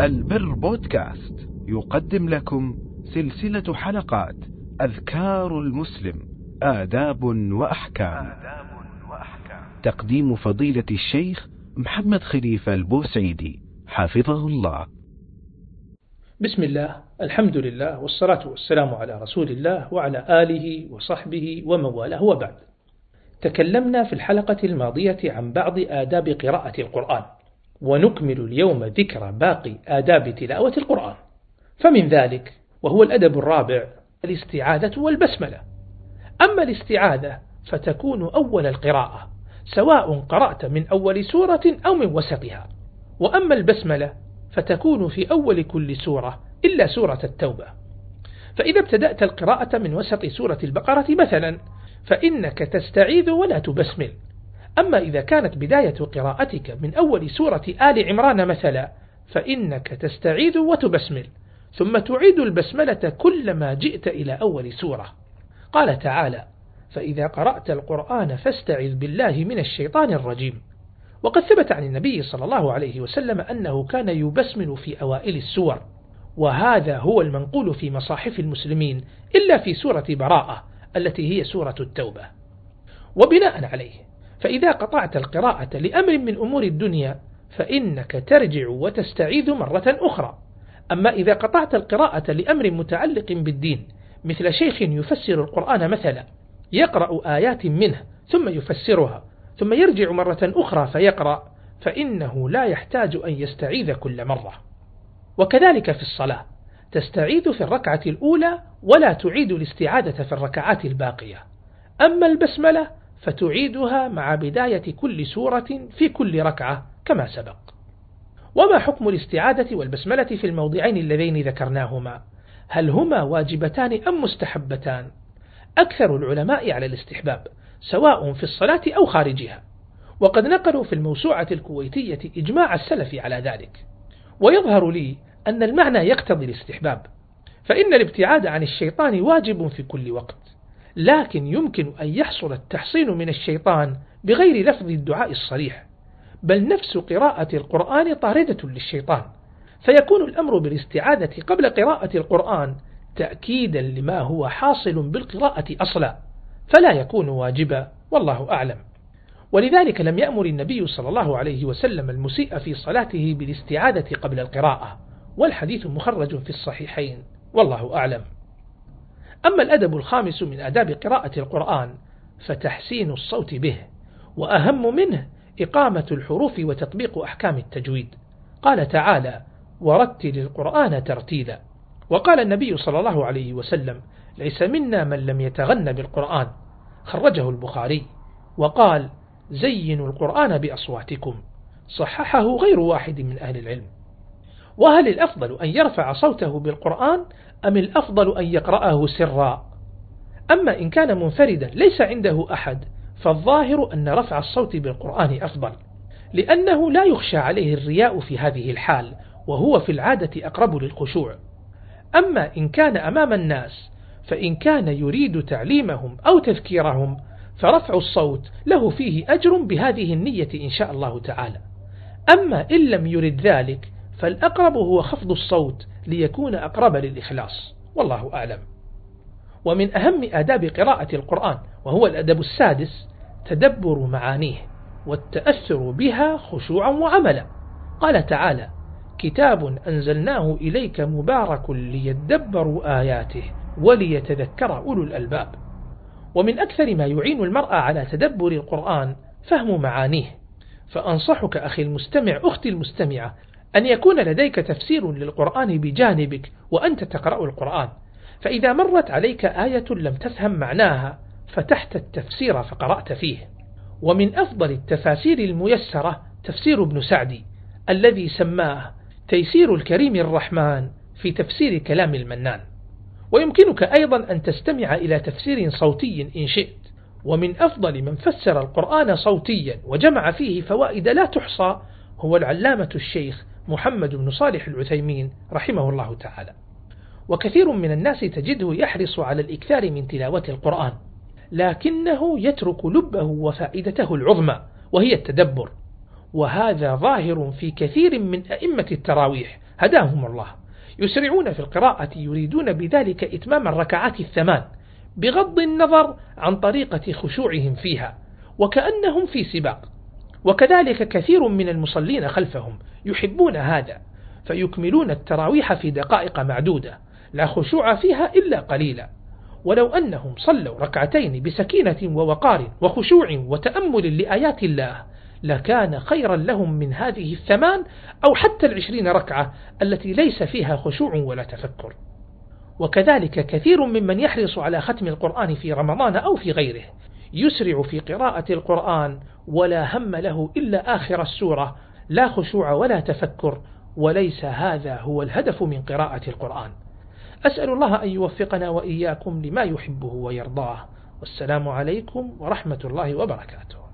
البر بودكاست يقدم لكم سلسلة حلقات أذكار المسلم آداب وأحكام. تقديم فضيلة الشيخ محمد خليفة البوسعيدي حفظه الله. بسم الله الحمد لله والصلاة والسلام على رسول الله وعلى آله وصحبه ومن والاه وبعد. تكلمنا في الحلقة الماضية عن بعض آداب قراءة القرآن. ونكمل اليوم ذكر باقي آداب تلاوة القرآن. فمن ذلك وهو الأدب الرابع الاستعاذة والبسملة. أما الاستعاذة فتكون أول القراءة سواء قرأت من أول سورة أو من وسطها. وأما البسملة فتكون في أول كل سورة إلا سورة التوبة. فإذا ابتدأت القراءة من وسط سورة البقرة مثلا فإنك تستعيذ ولا تبسمل. أما إذا كانت بداية قراءتك من أول سورة آل عمران مثلا فإنك تستعيذ وتبسمل ثم تعيد البسملة كلما جئت إلى أول سورة. قال تعالى فإذا قرأت القرآن فاستعذ بالله من الشيطان الرجيم وقد ثبت عن النبي صلى الله عليه وسلم أنه كان يبسمل في أوائل السور وهذا هو المنقول في مصاحف المسلمين إلا في سورة براءة التي هي سورة التوبة. وبناء عليه فإذا قطعت القراءة لأمر من أمور الدنيا فإنك ترجع وتستعيذ مرة أخرى. أما إذا قطعت القراءة لأمر متعلق بالدين مثل شيخ يفسر القرآن مثلا يقرأ آيات منه ثم يفسرها ثم يرجع مرة أخرى فيقرأ فإنه لا يحتاج أن يستعيذ كل مرة. وكذلك في الصلاة تستعيذ في الركعة الأولى ولا تعيد الاستعادة في الركعات الباقية. أما البسملة فتعيدها مع بداية كل سورة في كل ركعة كما سبق. وما حكم الاستعادة والبسملة في الموضعين اللذين ذكرناهما؟ هل هما واجبتان أم مستحبتان؟ أكثر العلماء على الاستحباب سواء في الصلاة أو خارجها. وقد نقلوا في الموسوعة الكويتية إجماع السلف على ذلك. ويظهر لي أن المعنى يقتضي الاستحباب فإن الابتعاد عن الشيطان واجب في كل وقت. لكن يمكن أن يحصل التحصين من الشيطان بغير لفظ الدعاء الصريح. بل نفس قراءة القرآن طاردة للشيطان. فيكون الأمر بالاستعاذة قبل قراءة القرآن تأكيدا لما هو حاصل بالقراءة أصلا. فلا يكون واجبا والله أعلم. ولذلك لم يأمر النبي صلى الله عليه وسلم المسيء في صلاته بالاستعادة قبل القراءة. والحديث مخرج في الصحيحين والله أعلم. أما الأدب الخامس من آداب قراءة القرآن فتحسين الصوت به وأهم منه إقامة الحروف وتطبيق أحكام التجويد. قال تعالى ورتل القرآن ترتيلا وقال النبي صلى الله عليه وسلم ليس منا من لم يتغن بالقرآن خرجه البخاري وقال زينوا القرآن بأصواتكم صححه غير واحد من أهل العلم. وهل الأفضل أن يرفع صوته بالقرآن أم الأفضل أن يقرأه سرا؟ أما إن كان منفردا ليس عنده أحد فالظاهر أن رفع الصوت بالقرآن أفضل لأنه لا يخشى عليه الرياء في هذه الحال وهو في العادة أقرب للخشوع. أما إن كان أمام الناس فإن كان يريد تعليمهم أو تذكيرهم فرفع الصوت له فيه أجر بهذه النية إن شاء الله تعالى. أما إن لم يرد ذلك فالأقرب هو خفض الصوت ليكون أقرب للإخلاص والله أعلم. ومن أهم آداب قراءة القرآن وهو الأدب السادس تدبر معانيه والتأثر بها خشوعا وعملا. قال تعالى كتاب أنزلناه إليك مبارك ليدبروا آياته وليتذكر أولو الألباب. ومن أكثر ما يعين المرأة على تدبر القرآن فهم معانيه. فأنصحك أخي المستمع أختي المستمعة أن يكون لديك تفسير للقرآن بجانبك وأنت تقرأ القرآن. فإذا مرت عليك آية لم تفهم معناها فتحت التفسير فقرأت فيه. ومن أفضل التفاسير الميسرة تفسير ابن سعدي الذي سماه تيسير الكريم الرحمن في تفسير كلام المنان. ويمكنك أيضا أن تستمع إلى تفسير صوتي إن شئت. ومن أفضل من فسر القرآن صوتيا وجمع فيه فوائد لا تحصى هو العلامة الشيخ محمد بن صالح العثيمين رحمه الله تعالى. وكثير من الناس تجده يحرص على الإكثار من تلاوة القرآن لكنه يترك لبه وفائدته العظمى وهي التدبر. وهذا ظاهر في كثير من أئمة التراويح هداهم الله. يسرعون في القراءة يريدون بذلك إتمام الركعات الثمان بغض النظر عن طريقة خشوعهم فيها وكأنهم في سباق. وكذلك كثير من المصلين خلفهم يحبون هذا فيكملون التراويح في دقائق معدودة لا خشوع فيها إلا قليلا. ولو أنهم صلوا ركعتين بسكينة ووقار وخشوع وتأمل لآيات الله لكان خيرا لهم من هذه الثمان أو حتى العشرين ركعة التي ليس فيها خشوع ولا تفكر. وكذلك كثير ممن يحرص على ختم القرآن في رمضان أو في غيره يسرع في قراءة القرآن ولا هم له إلا آخر السورة. لا خشوع ولا تفكر وليس هذا هو الهدف من قراءة القرآن. أسأل الله أن يوفقنا وإياكم لما يحبه ويرضاه. والسلام عليكم ورحمة الله وبركاته.